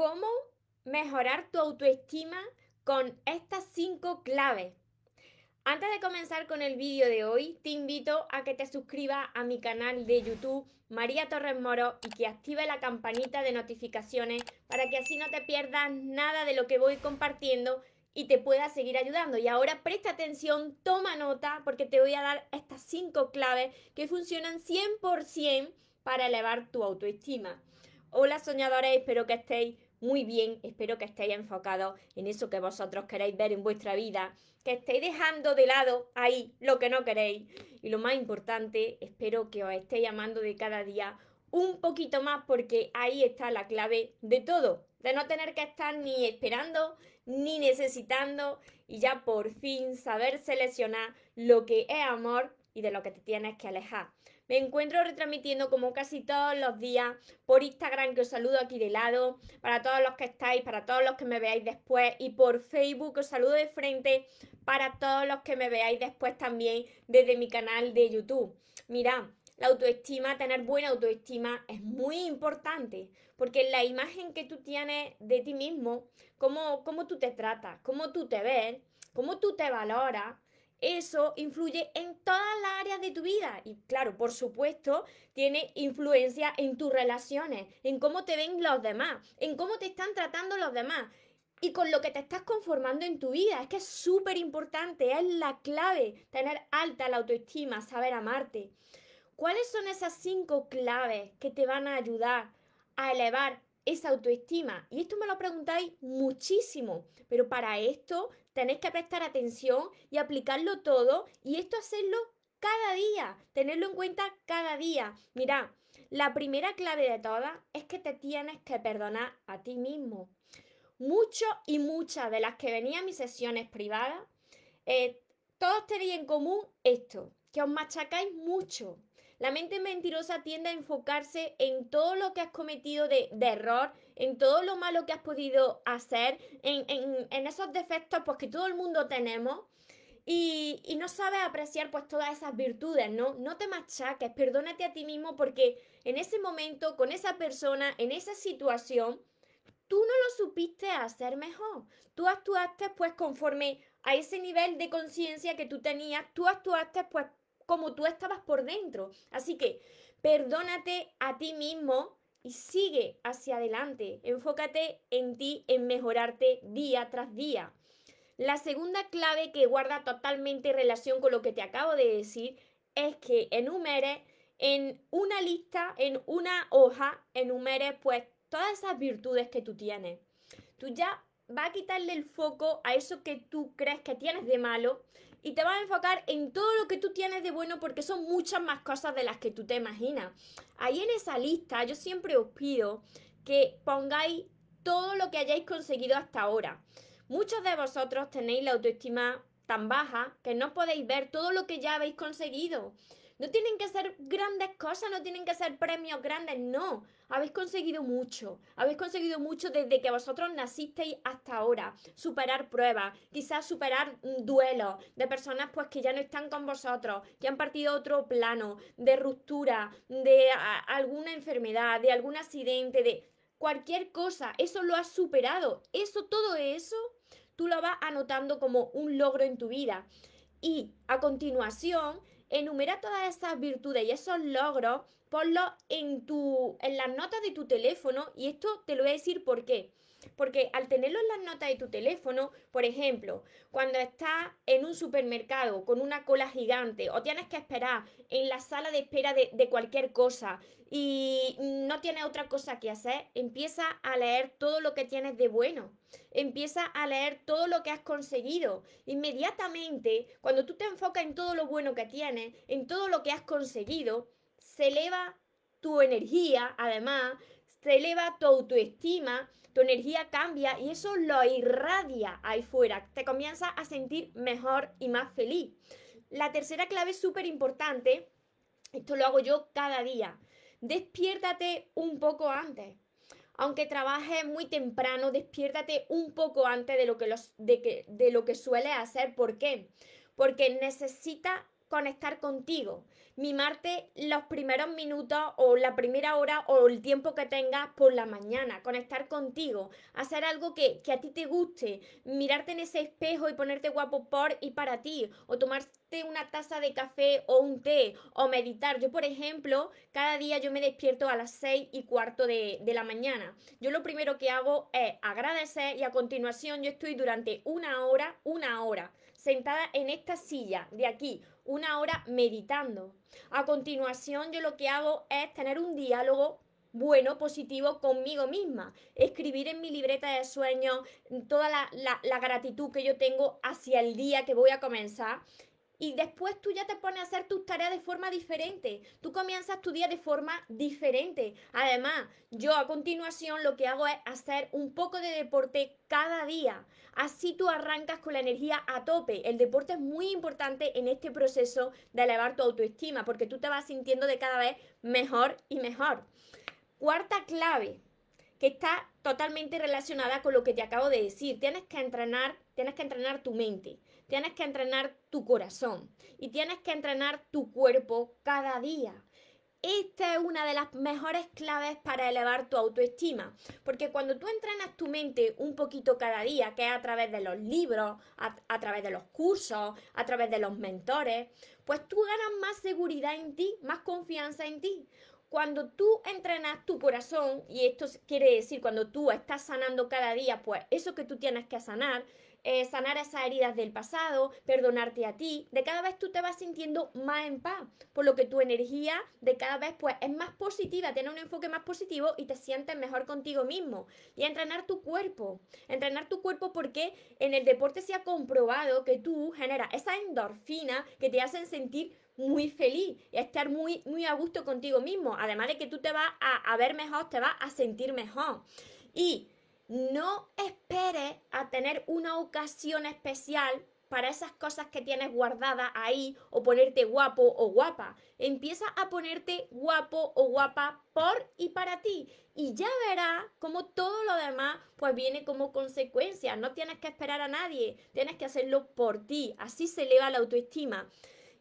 cómo mejorar tu autoestima con estas cinco claves. Antes de comenzar con el vídeo de hoy, te invito a que te suscribas a mi canal de YouTube María Torres Moro y que active la campanita de notificaciones para que así no te pierdas nada de lo que voy compartiendo y te pueda seguir ayudando. Y ahora presta atención, toma nota porque te voy a dar estas cinco claves que funcionan 100% para elevar tu autoestima. Hola soñadores, espero que estéis muy bien, espero que estéis enfocados en eso que vosotros queréis ver en vuestra vida, que estéis dejando de lado ahí lo que no queréis. Y lo más importante, espero que os estéis amando de cada día un poquito más porque ahí está la clave de todo, de no tener que estar ni esperando ni necesitando y ya por fin saber seleccionar lo que es amor y de lo que te tienes que alejar. Me encuentro retransmitiendo como casi todos los días por Instagram, que os saludo aquí de lado, para todos los que estáis, para todos los que me veáis después, y por Facebook os saludo de frente para todos los que me veáis después también desde mi canal de YouTube. Mira, la autoestima, tener buena autoestima es muy importante, porque la imagen que tú tienes de ti mismo, cómo, cómo tú te tratas, cómo tú te ves, cómo tú te valoras, eso influye en todas las áreas de tu vida. Y claro, por supuesto, tiene influencia en tus relaciones, en cómo te ven los demás, en cómo te están tratando los demás y con lo que te estás conformando en tu vida. Es que es súper importante, es la clave tener alta la autoestima, saber amarte. ¿Cuáles son esas cinco claves que te van a ayudar a elevar esa autoestima? Y esto me lo preguntáis muchísimo, pero para esto tenéis que prestar atención y aplicarlo todo y esto hacerlo cada día, tenerlo en cuenta cada día. Mira, la primera clave de todas es que te tienes que perdonar a ti mismo. Muchos y muchas de las que venían a mis sesiones privadas, eh, todos tenéis en común esto, que os machacáis mucho, la mente mentirosa tiende a enfocarse en todo lo que has cometido de, error, en todo lo malo que has podido hacer, en, esos defectos pues, que todo el mundo tenemos. Y, y, no sabes apreciar pues todas esas virtudes, ¿no? No te machaques, perdónate a ti mismo porque en ese momento, con esa persona, en esa situación, tú no lo supiste hacer mejor. Tú actuaste pues conforme a ese nivel de conciencia que tú tenías, tú actuaste pues como tú estabas por dentro. Así que perdónate a ti mismo y sigue hacia adelante. Enfócate en ti, en mejorarte día tras día. La segunda clave que guarda totalmente relación con lo que te acabo de decir es que enumeres en una lista, en una hoja, enumeres pues todas esas virtudes que tú tienes. Tú ya vas a quitarle el foco a eso que tú crees que tienes de malo y te vas a enfocar en todo lo que tú tienes de bueno porque son muchas más cosas de las que tú te imaginas. Ahí en esa lista yo siempre os pido que pongáis todo lo que hayáis conseguido hasta ahora. Muchos de vosotros tenéis la autoestima tan baja que no podéis ver todo lo que ya habéis conseguido. No tienen que ser grandes cosas, no tienen que ser premios grandes, no. Habéis conseguido mucho, habéis conseguido mucho desde que vosotros nacisteis hasta ahora. Superar pruebas, quizás superar mm, duelos de personas pues que ya no están con vosotros, que han partido a otro plano, de ruptura, de alguna enfermedad, de algún accidente, de cualquier cosa. Eso lo has superado. Eso, todo eso, tú lo vas anotando como un logro en tu vida. Y a continuación, enumera todas esas virtudes y esos logros, ponlos en, tu, en las notas de tu teléfono y esto te lo voy a decir por qué. Porque al tenerlo en las notas de tu teléfono, por ejemplo, cuando estás en un supermercado con una cola gigante o tienes que esperar en la sala de espera de, cualquier cosa y no tienes otra cosa que hacer, empieza a leer todo lo que tienes de bueno. Empieza a leer todo lo que has conseguido. Inmediatamente, cuando tú te enfocas en todo lo bueno que tienes, en todo lo que has conseguido, se eleva tu energía, además, se eleva tu autoestima, tu energía cambia y eso lo irradia ahí fuera. Te comienzas a sentir mejor y más feliz. La tercera clave súper importante. Esto lo hago yo cada día. Despiértate un poco antes. Aunque trabajes muy temprano, despiértate un poco antes de lo que, los, de que, de lo que sueles hacer. ¿Por qué? Porque necesitas conectar contigo, mimarte los primeros minutos o la primera hora o el tiempo que tengas por la mañana, conectar contigo, hacer algo que, que a ti te guste, mirarte en ese espejo y ponerte guapo por y para ti, o una taza de café o un té, o meditar. Yo, por ejemplo, cada día yo me despierto a las seis y cuarto de, de la mañana. Yo lo primero que hago es agradecer y a continuación yo estoy durante una hora, una hora, sentada en esta silla de aquí, una hora meditando. A continuación yo lo que hago es tener un diálogo bueno, positivo conmigo misma. Escribir en mi libreta de sueños toda la, la, gratitud que yo tengo hacia el día que voy a comenzar y después tú ya te pones a hacer tus tareas de forma diferente. Tú comienzas tu día de forma diferente. Además, yo a continuación lo que hago es hacer un poco de deporte cada día. Así tú arrancas con la energía a tope. El deporte es muy importante en este proceso de elevar tu autoestima porque tú te vas sintiendo de cada vez mejor y mejor. Cuarta clave, que está totalmente relacionada con lo que te acabo de decir. Tienes que entrenar, tienes que entrenar tu mente tienes que entrenar tu corazón y tienes que entrenar tu cuerpo cada día. Esta es una de las mejores claves para elevar tu autoestima, porque cuando tú entrenas tu mente un poquito cada día, que es a través de los libros, a, través de los cursos, a través de los mentores, pues tú ganas más seguridad en ti, más confianza en ti. Cuando tú entrenas tu corazón, y esto quiere decir cuando tú estás sanando cada día, pues eso que tú tienes que sanar, eh, sanar esas heridas del pasado, perdonarte a ti, de cada vez tú te vas sintiendo más en paz, por lo que tu energía de cada vez pues es más positiva, tiene un enfoque más positivo y te sientes mejor contigo mismo. Y entrenar tu cuerpo, entrenar tu cuerpo porque en el deporte se ha comprobado que tú generas esa endorfina que te hacen sentir muy feliz y estar muy, muy a gusto contigo mismo. Además de que tú te vas a, a ver mejor, te vas a sentir mejor. Y no esperes a tener una ocasión especial para esas cosas que tienes guardadas ahí o ponerte guapo o guapa. Empieza a ponerte guapo o guapa por y para ti y ya verás como todo lo demás pues viene como consecuencia. No tienes que esperar a nadie, tienes que hacerlo por ti. Así se eleva la autoestima.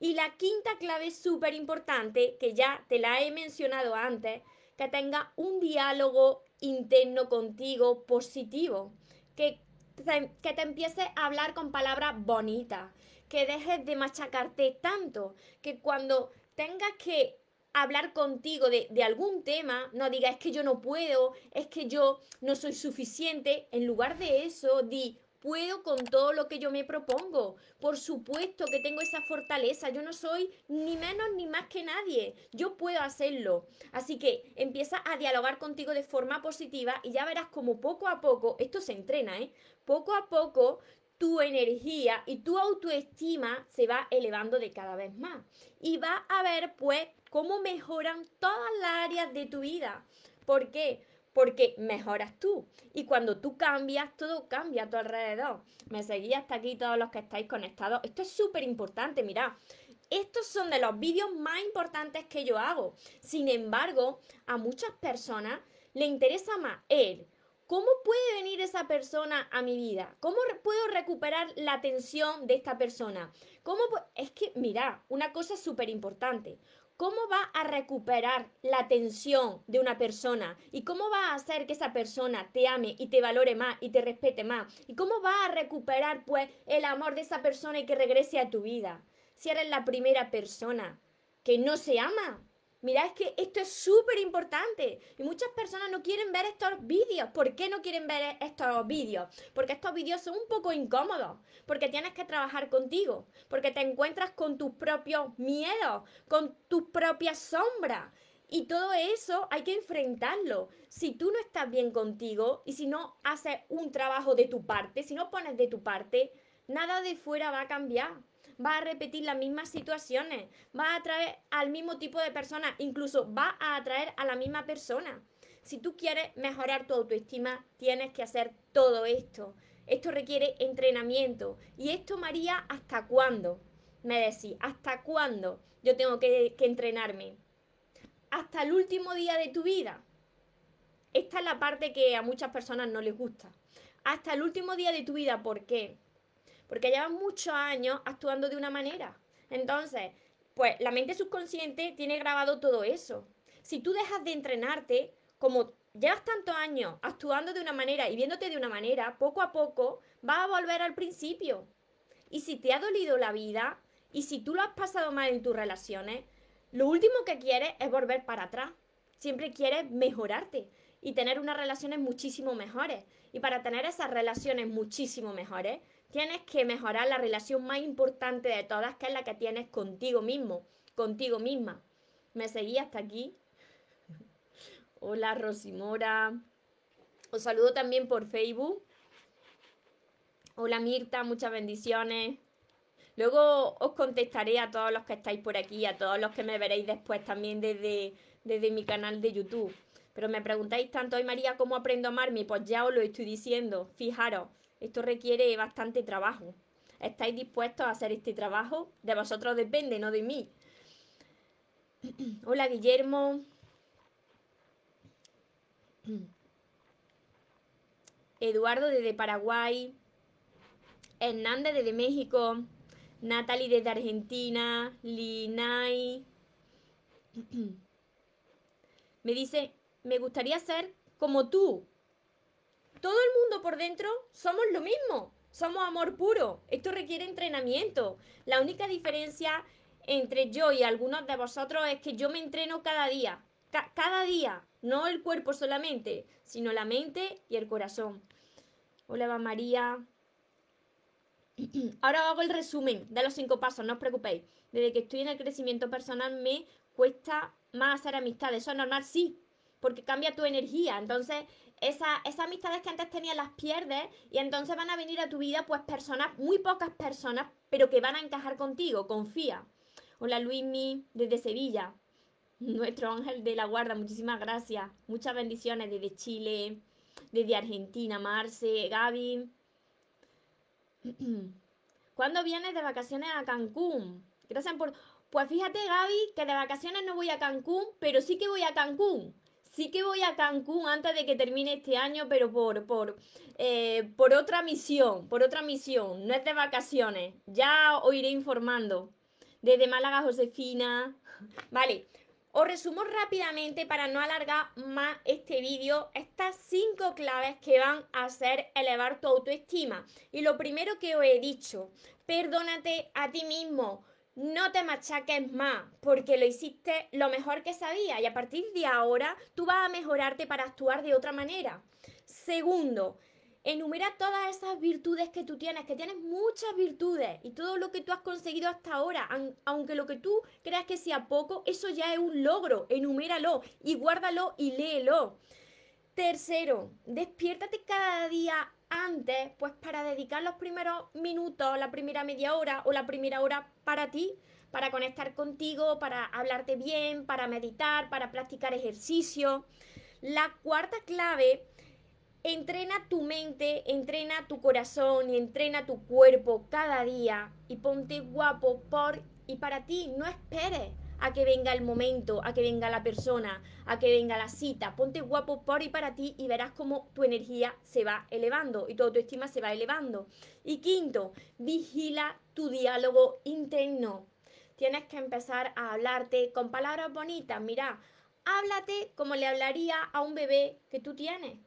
Y la quinta clave súper importante, que ya te la he mencionado antes, que tenga un diálogo interno contigo positivo, que te, que te empieces a hablar con palabras bonitas, que dejes de machacarte tanto, que cuando tengas que hablar contigo de, de, algún tema, no digas es que yo no puedo, es que yo no soy suficiente, en lugar de eso, di, puedo con todo lo que yo me propongo. Por supuesto que tengo esa fortaleza. Yo no soy ni menos ni más que nadie. Yo puedo hacerlo. Así que empieza a dialogar contigo de forma positiva y ya verás como poco a poco, esto se entrena, ¿eh? Poco a poco tu energía y tu autoestima se va elevando de cada vez más. Y va a ver pues cómo mejoran todas las áreas de tu vida. ¿Por qué? Porque mejoras tú. Y cuando tú cambias, todo cambia a tu alrededor. Me seguís hasta aquí todos los que estáis conectados. Esto es súper importante, mirad. Estos son de los vídeos más importantes que yo hago. Sin embargo, a muchas personas le interesa más él. ¿Cómo puede venir esa persona a mi vida? ¿Cómo puedo recuperar la atención de esta persona? ¿Cómo es que, mira, una cosa súper importante. ¿Cómo va a recuperar la atención de una persona? ¿Y cómo va a hacer que esa persona te ame y te valore más y te respete más? ¿Y cómo va a recuperar pues el amor de esa persona y que regrese a tu vida? Si eres la primera persona que no se ama, Mira, es que esto es súper importante y muchas personas no quieren ver estos vídeos. ¿Por qué no quieren ver estos vídeos? Porque estos vídeos son un poco incómodos, porque tienes que trabajar contigo, porque te encuentras con tus propios miedos, con tus propias sombras. Y todo eso hay que enfrentarlo. Si tú no estás bien contigo y si no haces un trabajo de tu parte, si no pones de tu parte, nada de fuera va a cambiar va a repetir las mismas situaciones, va a atraer al mismo tipo de personas, incluso va a atraer a la misma persona. Si tú quieres mejorar tu autoestima, tienes que hacer todo esto. Esto requiere entrenamiento. ¿Y esto, María, hasta cuándo? Me decís, ¿hasta cuándo yo tengo que, que entrenarme? Hasta el último día de tu vida. Esta es la parte que a muchas personas no les gusta. Hasta el último día de tu vida, ¿por qué? Porque llevan muchos años actuando de una manera. Entonces, pues la mente subconsciente tiene grabado todo eso. Si tú dejas de entrenarte, como llevas tantos años actuando de una manera y viéndote de una manera, poco a poco vas a volver al principio. Y si te ha dolido la vida y si tú lo has pasado mal en tus relaciones, lo último que quieres es volver para atrás. Siempre quieres mejorarte y tener unas relaciones muchísimo mejores. Y para tener esas relaciones muchísimo mejores, tienes que mejorar la relación más importante de todas, que es la que tienes contigo mismo, contigo misma. ¿Me seguí hasta aquí? Hola Rosimora. Os saludo también por Facebook. Hola Mirta, muchas bendiciones. Luego os contestaré a todos los que estáis por aquí, a todos los que me veréis después también desde, desde mi canal de YouTube. Pero me preguntáis tanto, hoy María, ¿cómo aprendo a amarme? Pues ya os lo estoy diciendo. Fijaros, esto requiere bastante trabajo. ¿Estáis dispuestos a hacer este trabajo? De vosotros depende, no de mí. Hola Guillermo. Eduardo desde Paraguay. Hernández desde México. Natalie desde Argentina. Linay. Me dice, me gustaría ser como tú. Todo el mundo por dentro somos lo mismo. Somos amor puro. Esto requiere entrenamiento. La única diferencia entre yo y algunos de vosotros es que yo me entreno cada día. cada día. No el cuerpo solamente, sino la mente y el corazón. Hola, Eva María. Ahora hago el resumen de los cinco pasos, no os preocupéis. Desde que estoy en el crecimiento personal me cuesta más hacer amistades. Eso es normal, sí, porque cambia tu energía. Entonces, esa, esas amistades que antes tenías las pierdes y entonces van a venir a tu vida pues personas, muy pocas personas, pero que van a encajar contigo, confía. Hola Luismi, desde Sevilla, nuestro ángel de la guarda, muchísimas gracias. Muchas bendiciones desde Chile, desde Argentina, Marce, Gaby. ¿Cuándo vienes de vacaciones a Cancún? Gracias por... Pues fíjate Gaby que de vacaciones no voy a Cancún, pero sí que voy a Cancún sí que voy a Cancún antes de que termine este año, pero por, por, eh, por otra misión, por otra misión, no es de vacaciones, ya os iré informando. Desde Málaga, Josefina. Vale, os resumo rápidamente para no alargar más este vídeo estas cinco claves que van a hacer elevar tu autoestima. Y lo primero que os he dicho, perdónate a ti mismo no te machaques más, porque lo hiciste lo mejor que sabía y a partir de ahora tú vas a mejorarte para actuar de otra manera. Segundo, enumera todas esas virtudes que tú tienes, que tienes muchas virtudes y todo lo que tú has conseguido hasta ahora, aunque lo que tú creas que sea poco, eso ya es un logro, enuméralo y guárdalo y léelo. Tercero, despiértate cada día antes, pues para dedicar los primeros minutos, la primera media hora o la primera hora para ti, para conectar contigo, para hablarte bien, para meditar, para practicar ejercicio. La cuarta clave, entrena tu mente, entrena tu corazón y entrena tu cuerpo cada día y ponte guapo por y para ti, no esperes a que venga el momento, a que venga la persona, a que venga la cita. Ponte guapo por y para ti y verás cómo tu energía se va elevando y tu autoestima se va elevando. Y quinto, vigila tu diálogo interno. Tienes que empezar a hablarte con palabras bonitas. Mira, háblate como le hablaría a un bebé que tú tienes.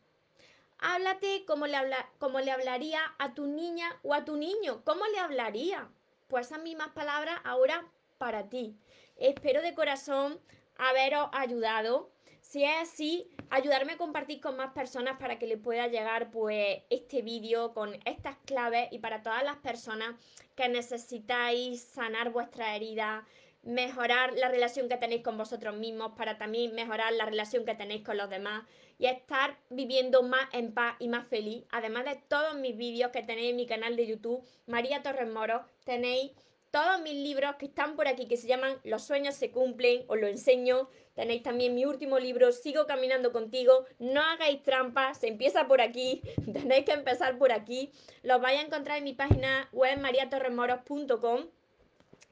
Háblate como le, habla, como le hablaría a tu niña o a tu niño. ¿Cómo le hablaría? Pues esas mismas palabras ahora para ti. Espero de corazón haberos ayudado. Si es así, ayudarme a compartir con más personas para que les pueda llegar pues este vídeo con estas claves y para todas las personas que necesitáis sanar vuestra herida, mejorar la relación que tenéis con vosotros mismos, para también mejorar la relación que tenéis con los demás y estar viviendo más en paz y más feliz. Además de todos mis vídeos que tenéis en mi canal de YouTube, María Torres Moro, tenéis todos mis libros que están por aquí, que se llaman Los sueños se cumplen, os lo enseño. Tenéis también mi último libro, Sigo caminando contigo. No hagáis trampas, se empieza por aquí, tenéis que empezar por aquí. Los vais a encontrar en mi página web mariatorremoros.com.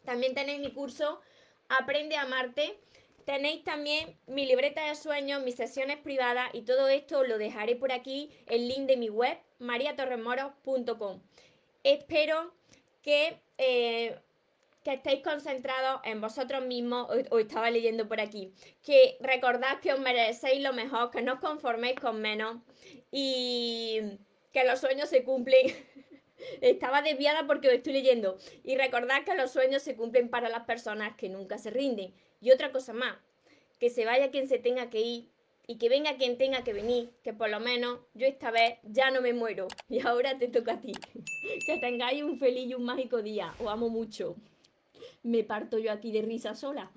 También tenéis mi curso Aprende a amarte. Tenéis también mi libreta de sueños, mis sesiones privadas y todo esto lo dejaré por aquí, el link de mi web, mariatorremoros.com. Espero que eh, que estéis concentrados en vosotros mismos, os estaba leyendo por aquí, que recordad que os merecéis lo mejor, que no os conforméis con menos y que los sueños se cumplen. Estaba desviada porque os estoy leyendo. Y recordad que los sueños se cumplen para las personas que nunca se rinden. Y otra cosa más, que se vaya quien se tenga que ir y que venga quien tenga que venir, que por lo menos yo esta vez ya no me muero. Y ahora te toca a ti. Que tengáis un feliz y un mágico día. Os amo mucho. Me parto yo aquí de risa sola.